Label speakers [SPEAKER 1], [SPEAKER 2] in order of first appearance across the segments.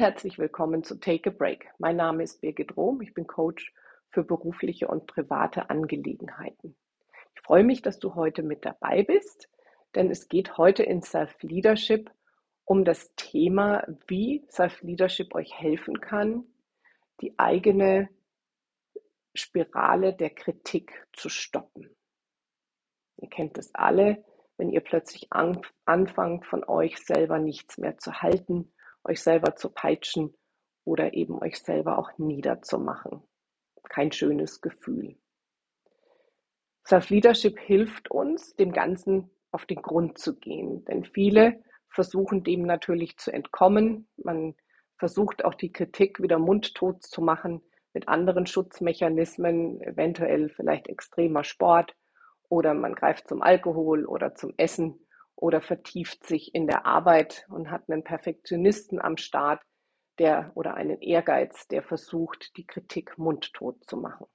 [SPEAKER 1] Und herzlich willkommen zu Take a Break. Mein Name ist Birgit Rohm, ich bin Coach für berufliche und private Angelegenheiten. Ich freue mich, dass du heute mit dabei bist, denn es geht heute in Self-Leadership um das Thema, wie Self-Leadership euch helfen kann, die eigene Spirale der Kritik zu stoppen. Ihr kennt es alle, wenn ihr plötzlich anfangt, von euch selber nichts mehr zu halten euch selber zu peitschen oder eben euch selber auch niederzumachen. Kein schönes Gefühl. Self-Leadership hilft uns, dem Ganzen auf den Grund zu gehen, denn viele versuchen dem natürlich zu entkommen. Man versucht auch die Kritik wieder mundtot zu machen mit anderen Schutzmechanismen, eventuell vielleicht extremer Sport oder man greift zum Alkohol oder zum Essen oder vertieft sich in der Arbeit und hat einen Perfektionisten am Start, der oder einen Ehrgeiz, der versucht, die Kritik mundtot zu machen.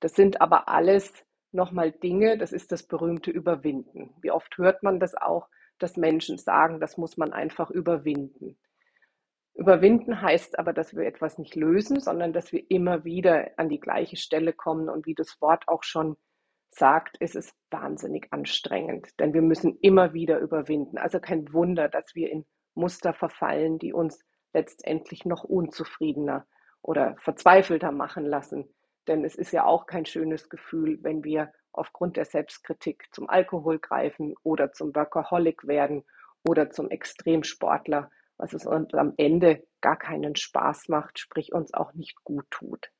[SPEAKER 1] Das sind aber alles nochmal Dinge, das ist das berühmte Überwinden. Wie oft hört man das auch, dass Menschen sagen, das muss man einfach überwinden. Überwinden heißt aber, dass wir etwas nicht lösen, sondern dass wir immer wieder an die gleiche Stelle kommen und wie das Wort auch schon sagt, ist es wahnsinnig anstrengend, denn wir müssen immer wieder überwinden. Also kein Wunder, dass wir in Muster verfallen, die uns letztendlich noch unzufriedener oder verzweifelter machen lassen. Denn es ist ja auch kein schönes Gefühl, wenn wir aufgrund der Selbstkritik zum Alkohol greifen oder zum Workaholic werden oder zum Extremsportler, was es uns am Ende gar keinen Spaß macht, sprich uns auch nicht gut tut.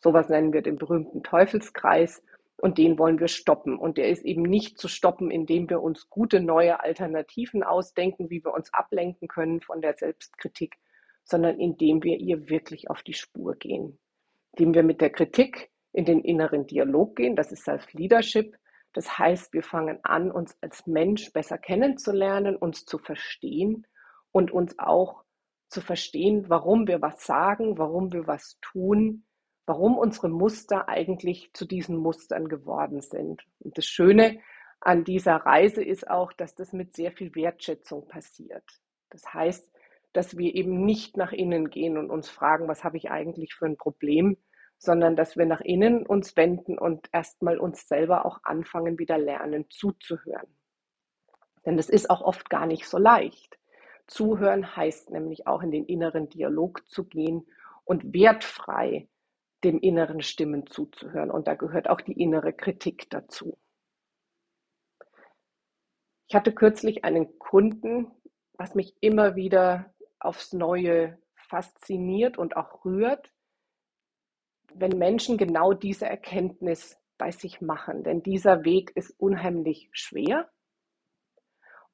[SPEAKER 1] Sowas nennen wir den berühmten Teufelskreis und den wollen wir stoppen. Und der ist eben nicht zu stoppen, indem wir uns gute neue Alternativen ausdenken, wie wir uns ablenken können von der Selbstkritik, sondern indem wir ihr wirklich auf die Spur gehen. Indem wir mit der Kritik in den inneren Dialog gehen, das ist Self-Leadership. Das heißt, wir fangen an, uns als Mensch besser kennenzulernen, uns zu verstehen und uns auch zu verstehen, warum wir was sagen, warum wir was tun, warum unsere Muster eigentlich zu diesen Mustern geworden sind. Und das Schöne an dieser Reise ist auch, dass das mit sehr viel Wertschätzung passiert. Das heißt, dass wir eben nicht nach innen gehen und uns fragen, was habe ich eigentlich für ein Problem, sondern dass wir nach innen uns wenden und erstmal uns selber auch anfangen, wieder lernen zuzuhören. Denn das ist auch oft gar nicht so leicht. Zuhören heißt nämlich auch in den inneren Dialog zu gehen und wertfrei dem inneren Stimmen zuzuhören. Und da gehört auch die innere Kritik dazu. Ich hatte kürzlich einen Kunden, was mich immer wieder aufs Neue fasziniert und auch rührt, wenn Menschen genau diese Erkenntnis bei sich machen. Denn dieser Weg ist unheimlich schwer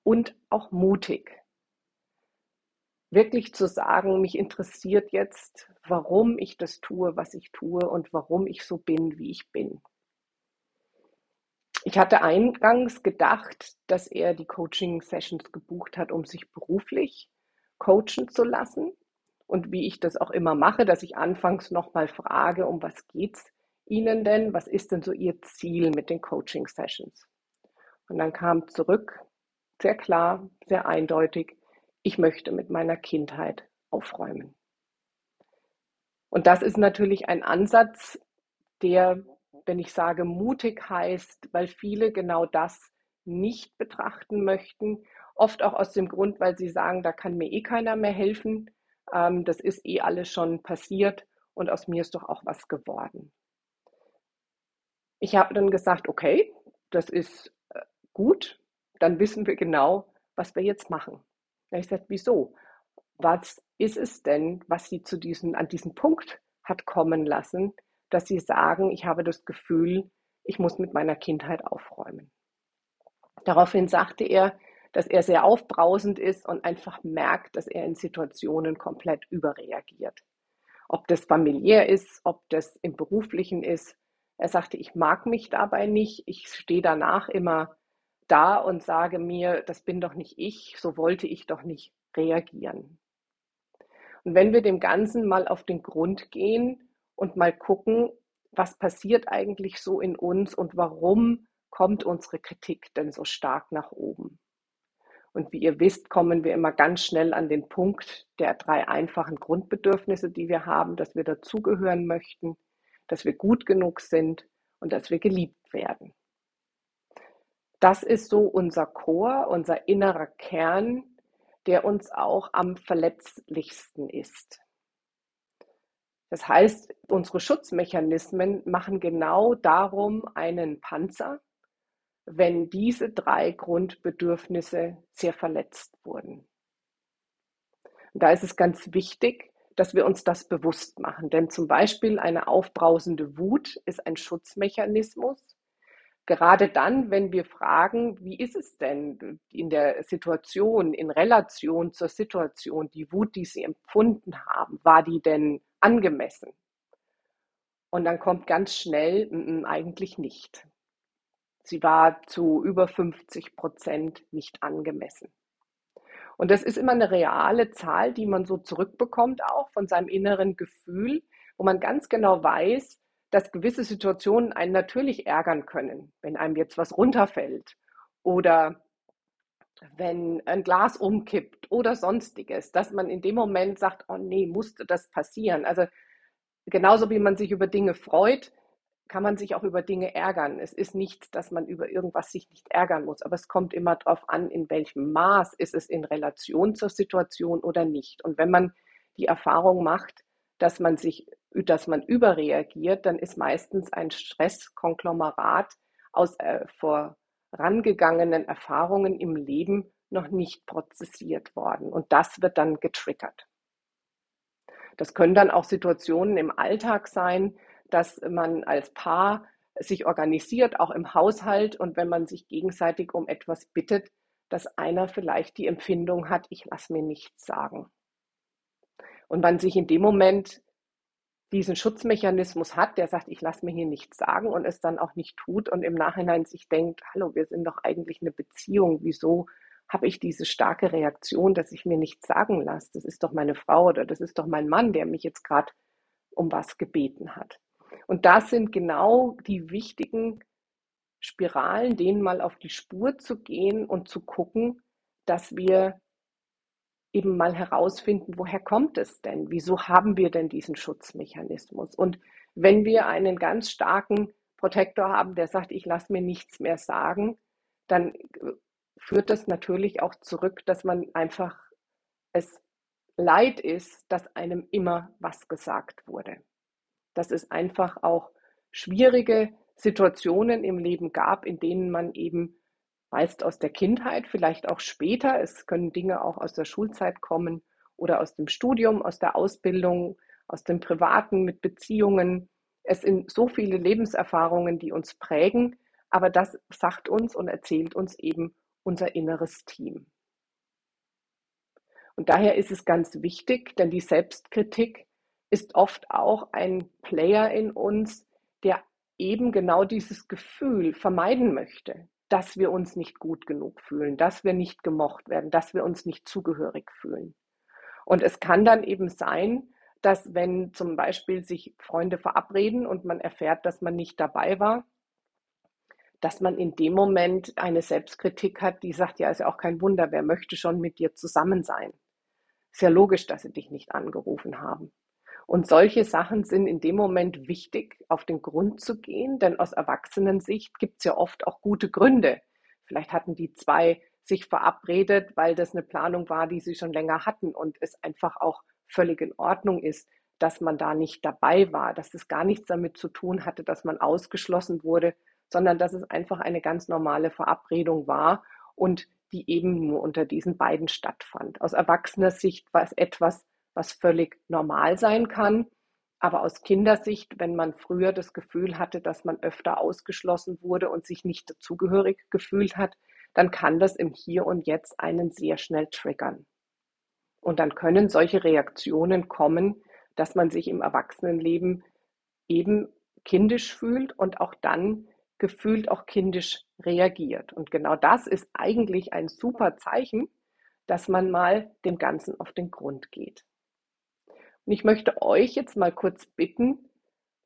[SPEAKER 1] und auch mutig wirklich zu sagen, mich interessiert jetzt, warum ich das tue, was ich tue und warum ich so bin, wie ich bin. Ich hatte eingangs gedacht, dass er die Coaching-Sessions gebucht hat, um sich beruflich coachen zu lassen. Und wie ich das auch immer mache, dass ich anfangs nochmal frage, um was geht es Ihnen denn? Was ist denn so Ihr Ziel mit den Coaching-Sessions? Und dann kam zurück, sehr klar, sehr eindeutig, ich möchte mit meiner Kindheit aufräumen. Und das ist natürlich ein Ansatz, der, wenn ich sage mutig heißt, weil viele genau das nicht betrachten möchten, oft auch aus dem Grund, weil sie sagen, da kann mir eh keiner mehr helfen, ähm, das ist eh alles schon passiert und aus mir ist doch auch was geworden. Ich habe dann gesagt, okay, das ist äh, gut, dann wissen wir genau, was wir jetzt machen. Da habe ich gesagt, wieso? Was ist es denn, was Sie zu diesem, an diesen Punkt hat kommen lassen, dass Sie sagen, ich habe das Gefühl, ich muss mit meiner Kindheit aufräumen? Daraufhin sagte er, dass er sehr aufbrausend ist und einfach merkt, dass er in Situationen komplett überreagiert. Ob das familiär ist, ob das im beruflichen ist. Er sagte, ich mag mich dabei nicht. Ich stehe danach immer da und sage mir, das bin doch nicht ich, so wollte ich doch nicht reagieren. Und wenn wir dem Ganzen mal auf den Grund gehen und mal gucken, was passiert eigentlich so in uns und warum kommt unsere Kritik denn so stark nach oben? Und wie ihr wisst, kommen wir immer ganz schnell an den Punkt der drei einfachen Grundbedürfnisse, die wir haben, dass wir dazugehören möchten, dass wir gut genug sind und dass wir geliebt werden. Das ist so unser Chor, unser innerer Kern, der uns auch am verletzlichsten ist. Das heißt, unsere Schutzmechanismen machen genau darum einen Panzer, wenn diese drei Grundbedürfnisse sehr verletzt wurden. Und da ist es ganz wichtig, dass wir uns das bewusst machen. Denn zum Beispiel eine aufbrausende Wut ist ein Schutzmechanismus. Gerade dann, wenn wir fragen, wie ist es denn in der Situation, in Relation zur Situation, die Wut, die Sie empfunden haben, war die denn angemessen? Und dann kommt ganz schnell, m -m, eigentlich nicht. Sie war zu über 50 Prozent nicht angemessen. Und das ist immer eine reale Zahl, die man so zurückbekommt, auch von seinem inneren Gefühl, wo man ganz genau weiß, dass gewisse Situationen einen natürlich ärgern können, wenn einem jetzt was runterfällt oder wenn ein Glas umkippt oder sonstiges, dass man in dem Moment sagt, oh nee, musste das passieren. Also genauso wie man sich über Dinge freut, kann man sich auch über Dinge ärgern. Es ist nichts, dass man über irgendwas sich nicht ärgern muss, aber es kommt immer darauf an, in welchem Maß ist es in Relation zur Situation oder nicht. Und wenn man die Erfahrung macht, dass man sich, dass man überreagiert, dann ist meistens ein Stresskonglomerat aus äh, vorangegangenen Erfahrungen im Leben noch nicht prozessiert worden. Und das wird dann getriggert. Das können dann auch Situationen im Alltag sein, dass man als Paar sich organisiert, auch im Haushalt und wenn man sich gegenseitig um etwas bittet, dass einer vielleicht die Empfindung hat, ich lasse mir nichts sagen. Und man sich in dem Moment diesen Schutzmechanismus hat, der sagt, ich lasse mir hier nichts sagen und es dann auch nicht tut und im Nachhinein sich denkt, hallo, wir sind doch eigentlich eine Beziehung, wieso habe ich diese starke Reaktion, dass ich mir nichts sagen lasse? Das ist doch meine Frau oder das ist doch mein Mann, der mich jetzt gerade um was gebeten hat. Und das sind genau die wichtigen Spiralen, denen mal auf die Spur zu gehen und zu gucken, dass wir eben mal herausfinden, woher kommt es denn? Wieso haben wir denn diesen Schutzmechanismus? Und wenn wir einen ganz starken Protektor haben, der sagt, ich lasse mir nichts mehr sagen, dann äh, führt das natürlich auch zurück, dass man einfach es leid ist, dass einem immer was gesagt wurde dass es einfach auch schwierige Situationen im Leben gab, in denen man eben meist aus der Kindheit, vielleicht auch später, es können Dinge auch aus der Schulzeit kommen oder aus dem Studium, aus der Ausbildung, aus dem Privaten mit Beziehungen. Es sind so viele Lebenserfahrungen, die uns prägen, aber das sagt uns und erzählt uns eben unser inneres Team. Und daher ist es ganz wichtig, denn die Selbstkritik ist oft auch ein Player in uns, der eben genau dieses Gefühl vermeiden möchte, dass wir uns nicht gut genug fühlen, dass wir nicht gemocht werden, dass wir uns nicht zugehörig fühlen. Und es kann dann eben sein, dass wenn zum Beispiel sich Freunde verabreden und man erfährt, dass man nicht dabei war, dass man in dem Moment eine Selbstkritik hat, die sagt, ja, ist ja auch kein Wunder, wer möchte schon mit dir zusammen sein? Ist ja logisch, dass sie dich nicht angerufen haben. Und solche Sachen sind in dem Moment wichtig, auf den Grund zu gehen, denn aus Erwachsenensicht gibt es ja oft auch gute Gründe. Vielleicht hatten die zwei sich verabredet, weil das eine Planung war, die sie schon länger hatten und es einfach auch völlig in Ordnung ist, dass man da nicht dabei war, dass es gar nichts damit zu tun hatte, dass man ausgeschlossen wurde, sondern dass es einfach eine ganz normale Verabredung war und die eben nur unter diesen beiden stattfand. Aus erwachsener Sicht war es etwas, was völlig normal sein kann. Aber aus Kindersicht, wenn man früher das Gefühl hatte, dass man öfter ausgeschlossen wurde und sich nicht dazugehörig gefühlt hat, dann kann das im Hier und Jetzt einen sehr schnell triggern. Und dann können solche Reaktionen kommen, dass man sich im Erwachsenenleben eben kindisch fühlt und auch dann gefühlt auch kindisch reagiert. Und genau das ist eigentlich ein super Zeichen, dass man mal dem Ganzen auf den Grund geht. Und ich möchte euch jetzt mal kurz bitten,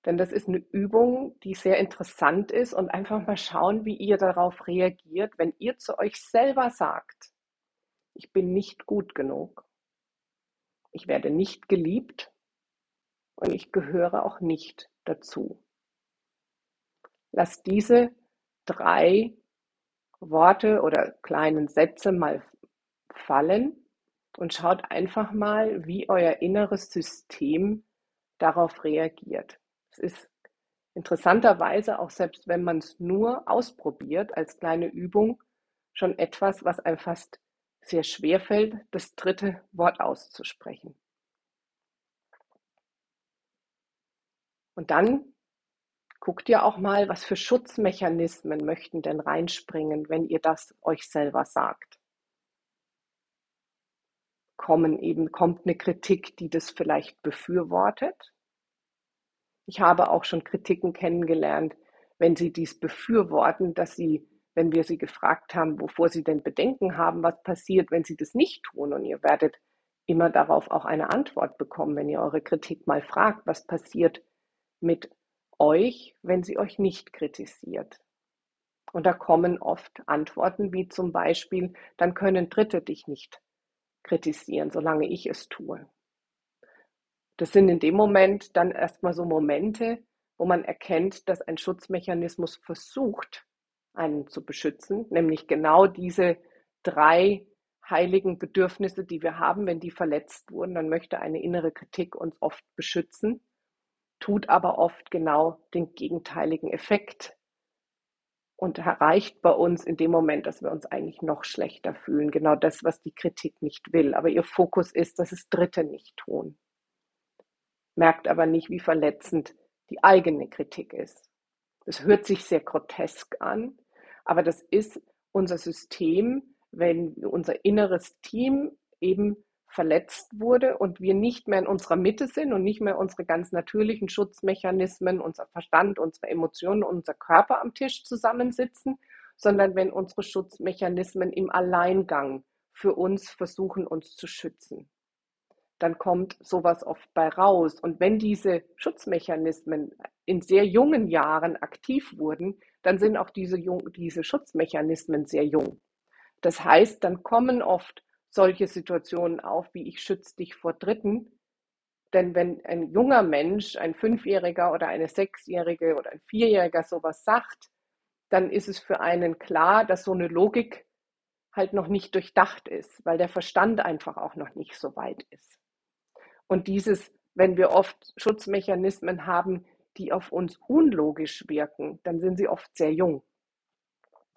[SPEAKER 1] denn das ist eine Übung, die sehr interessant ist und einfach mal schauen, wie ihr darauf reagiert, wenn ihr zu euch selber sagt, ich bin nicht gut genug, ich werde nicht geliebt und ich gehöre auch nicht dazu. Lass diese drei Worte oder kleinen Sätze mal fallen und schaut einfach mal, wie euer inneres System darauf reagiert. Es ist interessanterweise auch selbst wenn man es nur ausprobiert als kleine Übung schon etwas, was einem fast sehr schwer fällt, das dritte Wort auszusprechen. Und dann guckt ihr auch mal, was für Schutzmechanismen möchten denn reinspringen, wenn ihr das euch selber sagt. Kommen eben, kommt eine Kritik, die das vielleicht befürwortet. Ich habe auch schon Kritiken kennengelernt, wenn sie dies befürworten, dass sie, wenn wir sie gefragt haben, wovor sie denn Bedenken haben, was passiert, wenn sie das nicht tun. Und ihr werdet immer darauf auch eine Antwort bekommen, wenn ihr eure Kritik mal fragt, was passiert mit euch, wenn sie euch nicht kritisiert. Und da kommen oft Antworten wie zum Beispiel, dann können Dritte dich nicht kritisieren, solange ich es tue. Das sind in dem Moment dann erstmal so Momente, wo man erkennt, dass ein Schutzmechanismus versucht, einen zu beschützen, nämlich genau diese drei heiligen Bedürfnisse, die wir haben, wenn die verletzt wurden, dann möchte eine innere Kritik uns oft beschützen tut aber oft genau den gegenteiligen Effekt und erreicht bei uns in dem Moment, dass wir uns eigentlich noch schlechter fühlen. Genau das, was die Kritik nicht will. Aber ihr Fokus ist, dass es Dritte nicht tun. Merkt aber nicht, wie verletzend die eigene Kritik ist. Es hört sich sehr grotesk an, aber das ist unser System, wenn unser inneres Team eben verletzt wurde und wir nicht mehr in unserer Mitte sind und nicht mehr unsere ganz natürlichen Schutzmechanismen, unser Verstand, unsere Emotionen, unser Körper am Tisch zusammensitzen, sondern wenn unsere Schutzmechanismen im Alleingang für uns versuchen, uns zu schützen. Dann kommt sowas oft bei raus. Und wenn diese Schutzmechanismen in sehr jungen Jahren aktiv wurden, dann sind auch diese, diese Schutzmechanismen sehr jung. Das heißt, dann kommen oft solche Situationen auf, wie ich schütze dich vor Dritten. Denn wenn ein junger Mensch, ein Fünfjähriger oder eine Sechsjährige oder ein Vierjähriger sowas sagt, dann ist es für einen klar, dass so eine Logik halt noch nicht durchdacht ist, weil der Verstand einfach auch noch nicht so weit ist. Und dieses, wenn wir oft Schutzmechanismen haben, die auf uns unlogisch wirken, dann sind sie oft sehr jung.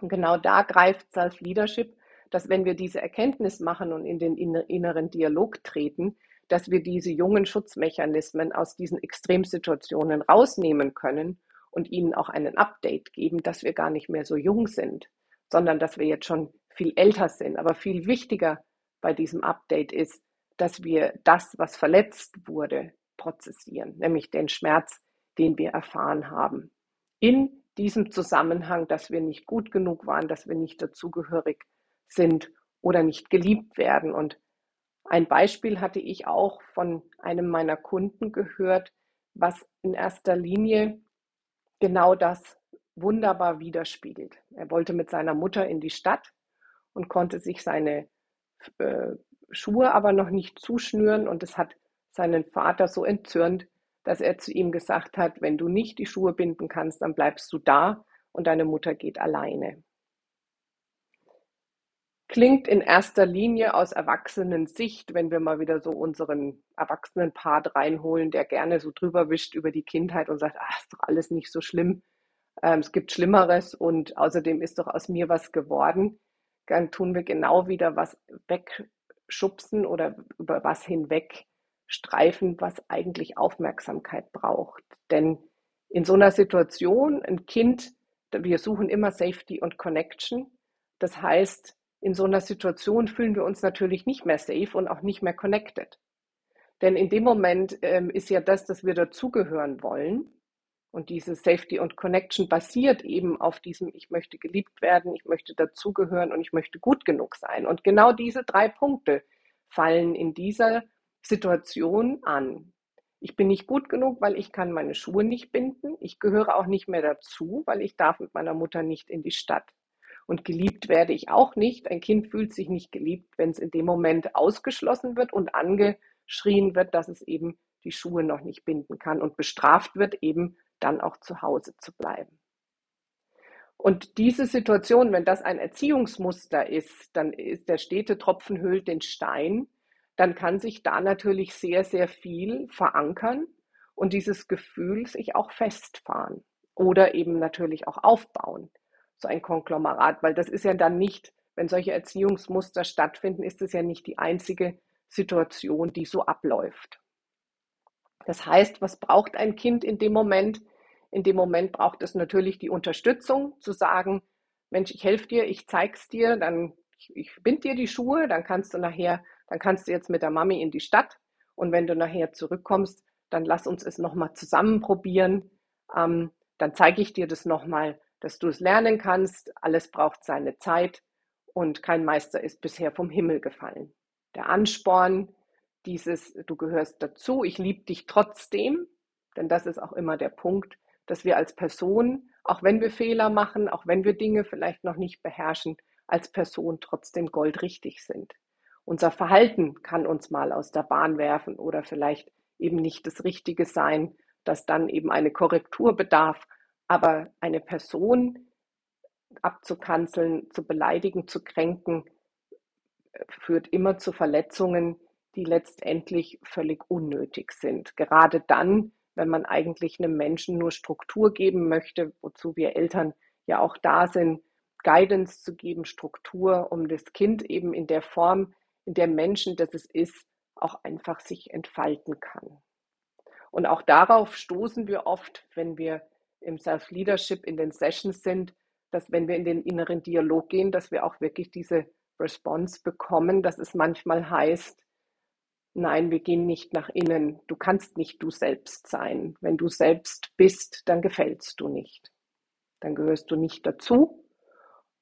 [SPEAKER 1] Und genau da greift Self-Leadership dass wenn wir diese Erkenntnis machen und in den inneren Dialog treten, dass wir diese jungen Schutzmechanismen aus diesen Extremsituationen rausnehmen können und ihnen auch einen Update geben, dass wir gar nicht mehr so jung sind, sondern dass wir jetzt schon viel älter sind. Aber viel wichtiger bei diesem Update ist, dass wir das, was verletzt wurde, prozessieren, nämlich den Schmerz, den wir erfahren haben. In diesem Zusammenhang, dass wir nicht gut genug waren, dass wir nicht dazugehörig sind oder nicht geliebt werden. Und ein Beispiel hatte ich auch von einem meiner Kunden gehört, was in erster Linie genau das wunderbar widerspiegelt. Er wollte mit seiner Mutter in die Stadt und konnte sich seine äh, Schuhe aber noch nicht zuschnüren und es hat seinen Vater so entzürnt, dass er zu ihm gesagt hat, wenn du nicht die Schuhe binden kannst, dann bleibst du da und deine Mutter geht alleine klingt in erster Linie aus Erwachsenen-Sicht, wenn wir mal wieder so unseren Erwachsenen-Part reinholen, der gerne so drüber wischt über die Kindheit und sagt, ach, ist doch alles nicht so schlimm. Ähm, es gibt Schlimmeres und außerdem ist doch aus mir was geworden. Dann tun wir genau wieder was wegschubsen oder über was hinweg streifen, was eigentlich Aufmerksamkeit braucht. Denn in so einer Situation, ein Kind, wir suchen immer Safety und Connection. Das heißt, in so einer Situation fühlen wir uns natürlich nicht mehr safe und auch nicht mehr connected. Denn in dem Moment ähm, ist ja das, dass wir dazugehören wollen. Und diese Safety und Connection basiert eben auf diesem, ich möchte geliebt werden, ich möchte dazugehören und ich möchte gut genug sein. Und genau diese drei Punkte fallen in dieser Situation an. Ich bin nicht gut genug, weil ich kann meine Schuhe nicht binden. Ich gehöre auch nicht mehr dazu, weil ich darf mit meiner Mutter nicht in die Stadt. Und geliebt werde ich auch nicht. Ein Kind fühlt sich nicht geliebt, wenn es in dem Moment ausgeschlossen wird und angeschrien wird, dass es eben die Schuhe noch nicht binden kann und bestraft wird, eben dann auch zu Hause zu bleiben. Und diese Situation, wenn das ein Erziehungsmuster ist, dann ist der stete Tropfen hüllt den Stein, dann kann sich da natürlich sehr, sehr viel verankern und dieses Gefühl sich auch festfahren oder eben natürlich auch aufbauen, so ein Konglomerat, weil das ist ja dann nicht, wenn solche Erziehungsmuster stattfinden, ist es ja nicht die einzige Situation, die so abläuft. Das heißt, was braucht ein Kind in dem Moment? In dem Moment braucht es natürlich die Unterstützung, zu sagen, Mensch, ich helfe dir, ich zeig's dir, dann ich, ich bind dir die Schuhe, dann kannst du nachher, dann kannst du jetzt mit der Mami in die Stadt und wenn du nachher zurückkommst, dann lass uns es nochmal zusammen probieren. Ähm, dann zeige ich dir das nochmal, dass du es lernen kannst. Alles braucht seine Zeit und kein Meister ist bisher vom Himmel gefallen. Der Ansporn, dieses, du gehörst dazu, ich liebe dich trotzdem, denn das ist auch immer der Punkt, dass wir als Person, auch wenn wir Fehler machen, auch wenn wir Dinge vielleicht noch nicht beherrschen, als Person trotzdem goldrichtig sind. Unser Verhalten kann uns mal aus der Bahn werfen oder vielleicht eben nicht das Richtige sein, dass dann eben eine Korrektur bedarf. Aber eine Person abzukanzeln, zu beleidigen, zu kränken, führt immer zu Verletzungen, die letztendlich völlig unnötig sind. Gerade dann, wenn man eigentlich einem Menschen nur Struktur geben möchte, wozu wir Eltern ja auch da sind, Guidance zu geben, Struktur, um das Kind eben in der Form, in der Menschen, das es ist, auch einfach sich entfalten kann. Und auch darauf stoßen wir oft, wenn wir im Self-Leadership in den Sessions sind, dass wenn wir in den inneren Dialog gehen, dass wir auch wirklich diese Response bekommen, dass es manchmal heißt, nein, wir gehen nicht nach innen. Du kannst nicht du selbst sein. Wenn du selbst bist, dann gefällst du nicht. Dann gehörst du nicht dazu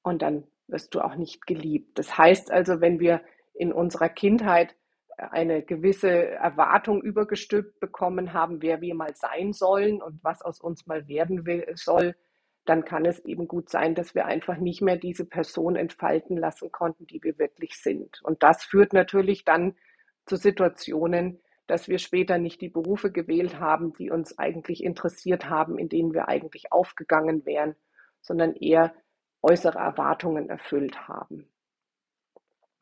[SPEAKER 1] und dann wirst du auch nicht geliebt. Das heißt also, wenn wir in unserer Kindheit eine gewisse Erwartung übergestülpt bekommen haben, wer wir mal sein sollen und was aus uns mal werden will, soll, dann kann es eben gut sein, dass wir einfach nicht mehr diese Person entfalten lassen konnten, die wir wirklich sind. Und das führt natürlich dann zu Situationen, dass wir später nicht die Berufe gewählt haben, die uns eigentlich interessiert haben, in denen wir eigentlich aufgegangen wären, sondern eher äußere Erwartungen erfüllt haben.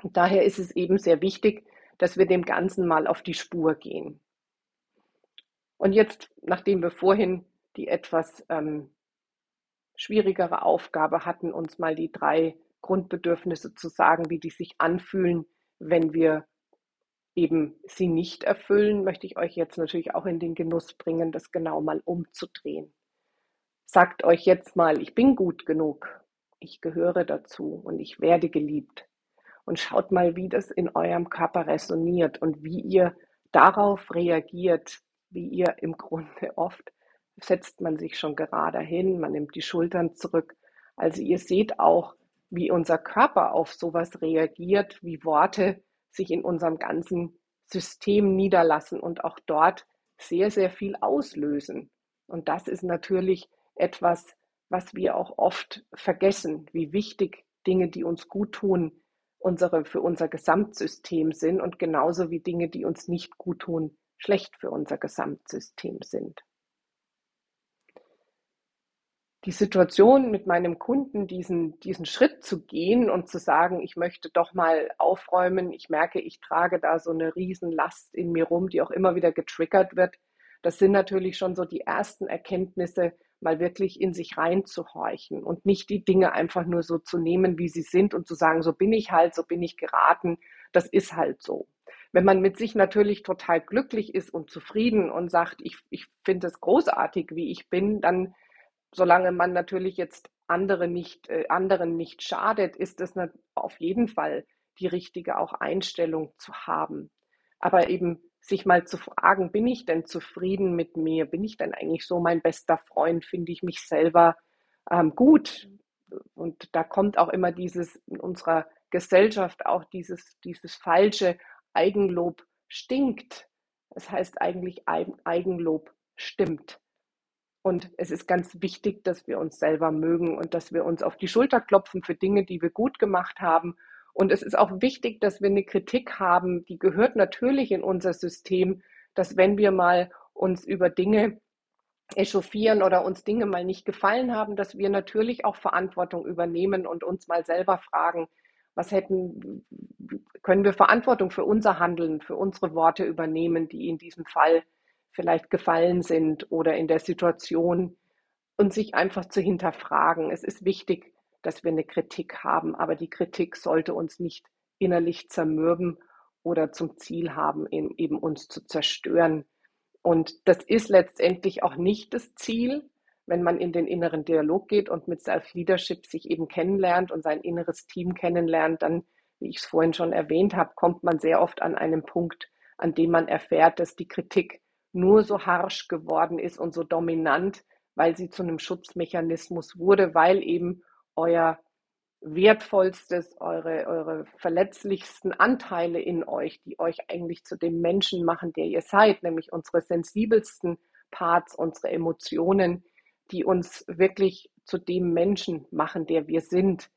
[SPEAKER 1] Und daher ist es eben sehr wichtig, dass wir dem Ganzen mal auf die Spur gehen. Und jetzt, nachdem wir vorhin die etwas ähm, schwierigere Aufgabe hatten, uns mal die drei Grundbedürfnisse zu sagen, wie die sich anfühlen, wenn wir eben sie nicht erfüllen, möchte ich euch jetzt natürlich auch in den Genuss bringen, das genau mal umzudrehen. Sagt euch jetzt mal, ich bin gut genug, ich gehöre dazu und ich werde geliebt und schaut mal, wie das in eurem Körper resoniert und wie ihr darauf reagiert, wie ihr im Grunde oft setzt man sich schon gerade hin, man nimmt die Schultern zurück. Also ihr seht auch, wie unser Körper auf sowas reagiert, wie Worte sich in unserem ganzen System niederlassen und auch dort sehr, sehr viel auslösen. Und das ist natürlich etwas, was wir auch oft vergessen, wie wichtig Dinge, die uns gut tun, unsere, für unser Gesamtsystem sind und genauso wie Dinge, die uns nicht gut tun, schlecht für unser Gesamtsystem sind. Die Situation mit meinem Kunden, diesen, diesen Schritt zu gehen und zu sagen, ich möchte doch mal aufräumen, ich merke, ich trage da so eine Riesenlast in mir rum, die auch immer wieder getriggert wird. Das sind natürlich schon so die ersten Erkenntnisse, mal wirklich in sich reinzuhorchen und nicht die Dinge einfach nur so zu nehmen, wie sie sind und zu sagen, so bin ich halt, so bin ich geraten, das ist halt so. Wenn man mit sich natürlich total glücklich ist und zufrieden und sagt, ich, ich finde es großartig, wie ich bin, dann, solange man natürlich jetzt andere nicht, äh, anderen nicht schadet, ist es auf jeden Fall die richtige auch Einstellung zu haben. Aber eben sich mal zu fragen, bin ich denn zufrieden mit mir? Bin ich denn eigentlich so mein bester Freund? Finde ich mich selber ähm, gut? Und da kommt auch immer dieses in unserer Gesellschaft auch dieses, dieses falsche Eigenlob stinkt. Das heißt eigentlich Eigenlob stimmt. Und es ist ganz wichtig, dass wir uns selber mögen und dass wir uns auf die Schulter klopfen für Dinge, die wir gut gemacht haben. Und es ist auch wichtig, dass wir eine Kritik haben, die gehört natürlich in unser System, dass wenn wir mal uns über Dinge echauffieren oder uns Dinge mal nicht gefallen haben, dass wir natürlich auch Verantwortung übernehmen und uns mal selber fragen, was hätten, können wir Verantwortung für unser Handeln, für unsere Worte übernehmen, die in diesem Fall vielleicht gefallen sind oder in der Situation und sich einfach zu hinterfragen. Es ist wichtig, dass wir eine Kritik haben, aber die Kritik sollte uns nicht innerlich zermürben oder zum Ziel haben, eben uns zu zerstören. Und das ist letztendlich auch nicht das Ziel, wenn man in den inneren Dialog geht und mit Self-Leadership sich eben kennenlernt und sein inneres Team kennenlernt, dann, wie ich es vorhin schon erwähnt habe, kommt man sehr oft an einen Punkt, an dem man erfährt, dass die Kritik nur so harsch geworden ist und so dominant, weil sie zu einem Schutzmechanismus wurde, weil eben euer wertvollstes, eure, eure verletzlichsten Anteile in euch, die euch eigentlich zu dem Menschen machen, der ihr seid, nämlich unsere sensibelsten Parts, unsere Emotionen, die uns wirklich zu dem Menschen machen, der wir sind,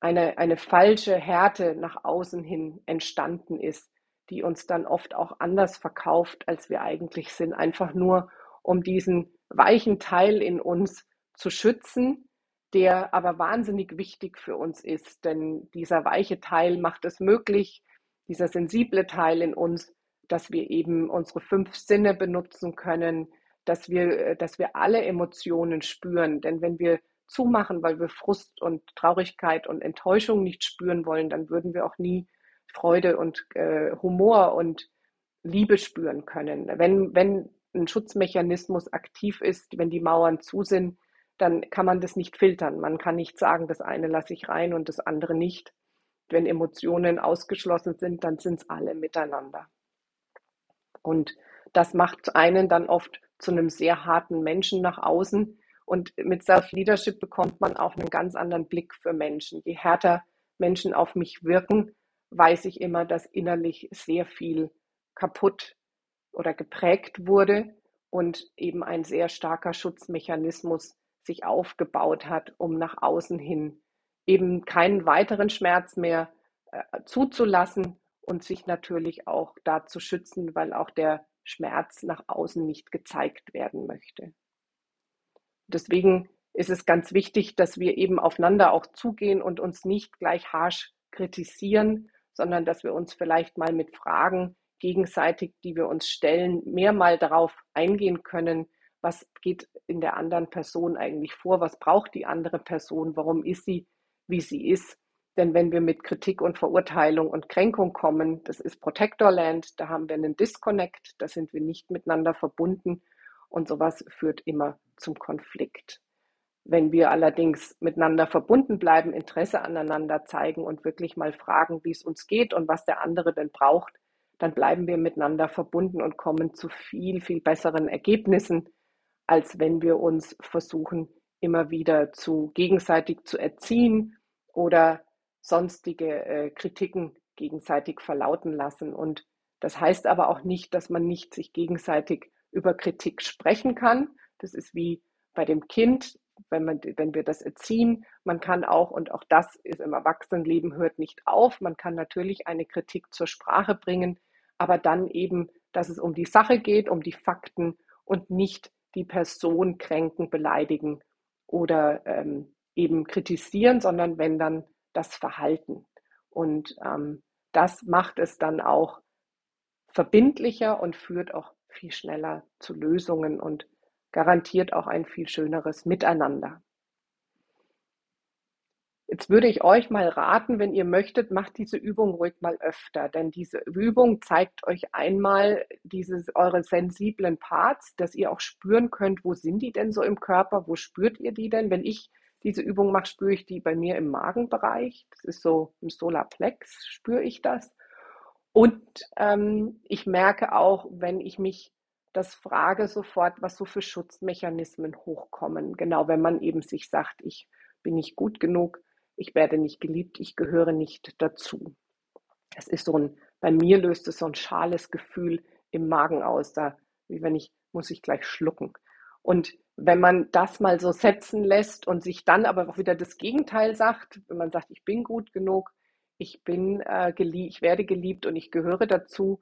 [SPEAKER 1] eine, eine falsche Härte nach außen hin entstanden ist, die uns dann oft auch anders verkauft, als wir eigentlich sind, einfach nur um diesen weichen Teil in uns zu schützen, der aber wahnsinnig wichtig für uns ist, denn dieser weiche Teil macht es möglich, dieser sensible Teil in uns, dass wir eben unsere fünf Sinne benutzen können, dass wir, äh, dass wir alle Emotionen spüren. Denn wenn wir zumachen, weil wir Frust und Traurigkeit und Enttäuschung nicht spüren wollen, dann würden wir auch nie Freude und äh, Humor und Liebe spüren können. Wenn, wenn ein Schutzmechanismus aktiv ist, wenn die Mauern zu sind, dann kann man das nicht filtern. Man kann nicht sagen, das eine lasse ich rein und das andere nicht. Wenn Emotionen ausgeschlossen sind, dann sind es alle miteinander. Und das macht einen dann oft zu einem sehr harten Menschen nach außen. Und mit Self-Leadership bekommt man auch einen ganz anderen Blick für Menschen. Je härter Menschen auf mich wirken, weiß ich immer, dass innerlich sehr viel kaputt oder geprägt wurde und eben ein sehr starker Schutzmechanismus sich aufgebaut hat, um nach außen hin eben keinen weiteren Schmerz mehr äh, zuzulassen und sich natürlich auch da zu schützen, weil auch der Schmerz nach außen nicht gezeigt werden möchte. Deswegen ist es ganz wichtig, dass wir eben aufeinander auch zugehen und uns nicht gleich harsch kritisieren, sondern dass wir uns vielleicht mal mit Fragen gegenseitig, die wir uns stellen, mehr mal darauf eingehen können, was geht in der anderen Person eigentlich vor, was braucht die andere Person, warum ist sie, wie sie ist. Denn wenn wir mit Kritik und Verurteilung und Kränkung kommen, das ist Protectorland, da haben wir einen Disconnect, da sind wir nicht miteinander verbunden und sowas führt immer zum Konflikt. Wenn wir allerdings miteinander verbunden bleiben, Interesse aneinander zeigen und wirklich mal fragen, wie es uns geht und was der andere denn braucht, dann bleiben wir miteinander verbunden und kommen zu viel, viel besseren Ergebnissen, als wenn wir uns versuchen, immer wieder zu gegenseitig zu erziehen oder sonstige äh, Kritiken gegenseitig verlauten lassen. Und das heißt aber auch nicht, dass man nicht sich gegenseitig über Kritik sprechen kann. Das ist wie bei dem Kind, wenn, man, wenn wir das erziehen. Man kann auch, und auch das ist im Erwachsenenleben, hört nicht auf, man kann natürlich eine Kritik zur Sprache bringen, aber dann eben, dass es um die Sache geht, um die Fakten und nicht die Person kränken, beleidigen oder ähm, eben kritisieren, sondern wenn dann das Verhalten. Und ähm, das macht es dann auch verbindlicher und führt auch viel schneller zu Lösungen und garantiert auch ein viel schöneres Miteinander. Jetzt würde ich euch mal raten, wenn ihr möchtet, macht diese Übung ruhig mal öfter, denn diese Übung zeigt euch einmal dieses, eure sensiblen Parts, dass ihr auch spüren könnt, wo sind die denn so im Körper, wo spürt ihr die denn? Wenn ich diese Übung mache, spüre ich die bei mir im Magenbereich, das ist so im Solarplex, spüre ich das. Und ähm, ich merke auch, wenn ich mich das frage sofort, was so für Schutzmechanismen hochkommen. Genau, wenn man eben sich sagt, ich bin nicht gut genug, ich werde nicht geliebt, ich gehöre nicht dazu. Es ist so ein, bei mir löst es so ein schales Gefühl im Magen aus, da, wie wenn ich, muss ich gleich schlucken. Und wenn man das mal so setzen lässt und sich dann aber auch wieder das Gegenteil sagt, wenn man sagt, ich bin gut genug, ich bin äh, geliebt, ich werde geliebt und ich gehöre dazu,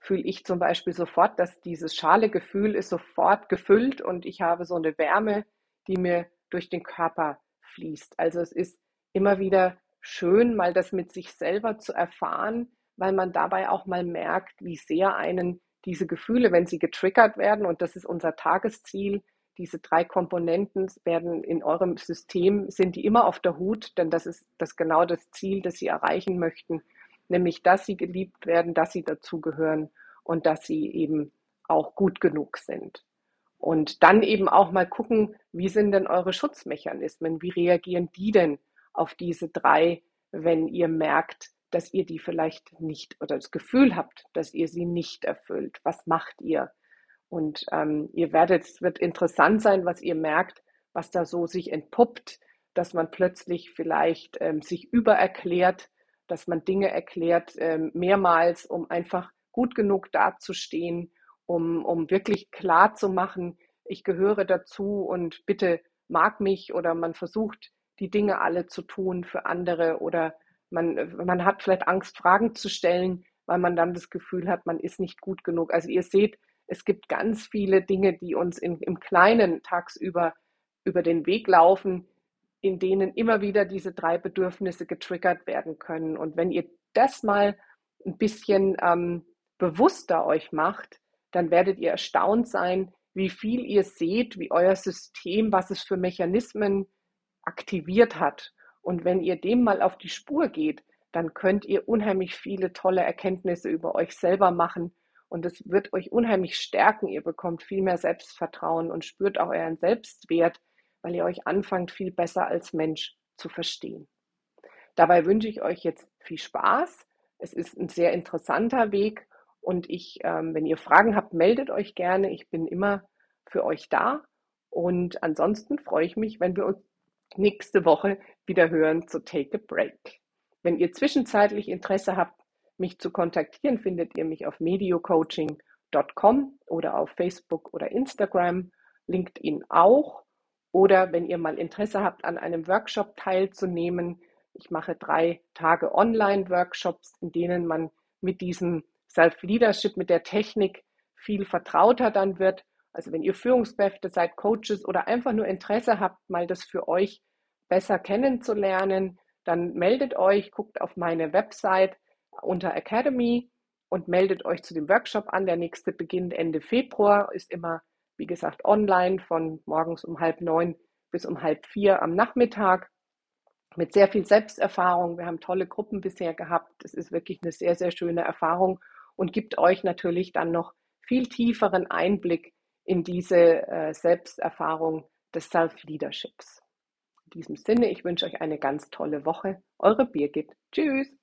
[SPEAKER 1] fühle ich zum Beispiel sofort, dass dieses schale Gefühl ist sofort gefüllt und ich habe so eine Wärme, die mir durch den Körper fließt. Also es ist immer wieder schön, mal das mit sich selber zu erfahren, weil man dabei auch mal merkt, wie sehr einen diese Gefühle, wenn sie getriggert werden, und das ist unser Tagesziel, diese drei Komponenten werden in eurem System, sind die immer auf der Hut, denn das ist das genau das Ziel, das sie erreichen möchten, nämlich dass sie geliebt werden, dass sie dazugehören und dass sie eben auch gut genug sind. Und dann eben auch mal gucken, wie sind denn eure Schutzmechanismen? Wie reagieren die denn auf diese drei, wenn ihr merkt, dass ihr die vielleicht nicht oder das Gefühl habt, dass ihr sie nicht erfüllt? Was macht ihr? Und ähm, ihr werdet, es wird interessant sein, was ihr merkt, was da so sich entpuppt, dass man plötzlich vielleicht ähm, sich übererklärt, dass man Dinge erklärt ähm, mehrmals, um einfach gut genug dazustehen, um, um wirklich klar zu machen, ich gehöre dazu und bitte mag mich oder man versucht, die Dinge alle zu tun für andere oder man, man hat vielleicht Angst, Fragen zu stellen, weil man dann das Gefühl hat, man ist nicht gut genug. Also ihr seht, es gibt ganz viele Dinge, die uns in, im Kleinen tagsüber über den Weg laufen, in denen immer wieder diese drei Bedürfnisse getriggert werden können. Und wenn ihr das mal ein bisschen ähm, bewusster euch macht, dann werdet ihr erstaunt sein, wie viel ihr seht, wie euer System, was es für Mechanismen aktiviert hat. Und wenn ihr dem mal auf die Spur geht, dann könnt ihr unheimlich viele tolle Erkenntnisse über euch selber machen. Und es wird euch unheimlich stärken. Ihr bekommt viel mehr Selbstvertrauen und spürt auch euren Selbstwert, weil ihr euch anfangt, viel besser als Mensch zu verstehen. Dabei wünsche ich euch jetzt viel Spaß. Es ist ein sehr interessanter Weg und ich, ähm, wenn ihr Fragen habt, meldet euch gerne. Ich bin immer für euch da. Und ansonsten freue ich mich, wenn wir uns nächste Woche wieder hören zu Take a Break. Wenn ihr zwischenzeitlich Interesse habt, mich zu kontaktieren, findet ihr mich auf mediocoaching.com oder auf Facebook oder Instagram, LinkedIn auch. Oder wenn ihr mal Interesse habt, an einem Workshop teilzunehmen, ich mache drei Tage Online-Workshops, in denen man mit diesem Self-Leadership, mit der Technik viel vertrauter dann wird. Also wenn ihr Führungskräfte seid, Coaches oder einfach nur Interesse habt, mal das für euch besser kennenzulernen, dann meldet euch, guckt auf meine Website unter Academy und meldet euch zu dem Workshop an. Der nächste beginnt Ende Februar, ist immer, wie gesagt, online von morgens um halb neun bis um halb vier am Nachmittag mit sehr viel Selbsterfahrung. Wir haben tolle Gruppen bisher gehabt. Es ist wirklich eine sehr, sehr schöne Erfahrung und gibt euch natürlich dann noch viel tieferen Einblick in diese äh, Selbsterfahrung des Self-Leaderships. In diesem Sinne, ich wünsche euch eine ganz tolle Woche. Eure Birgit. Tschüss.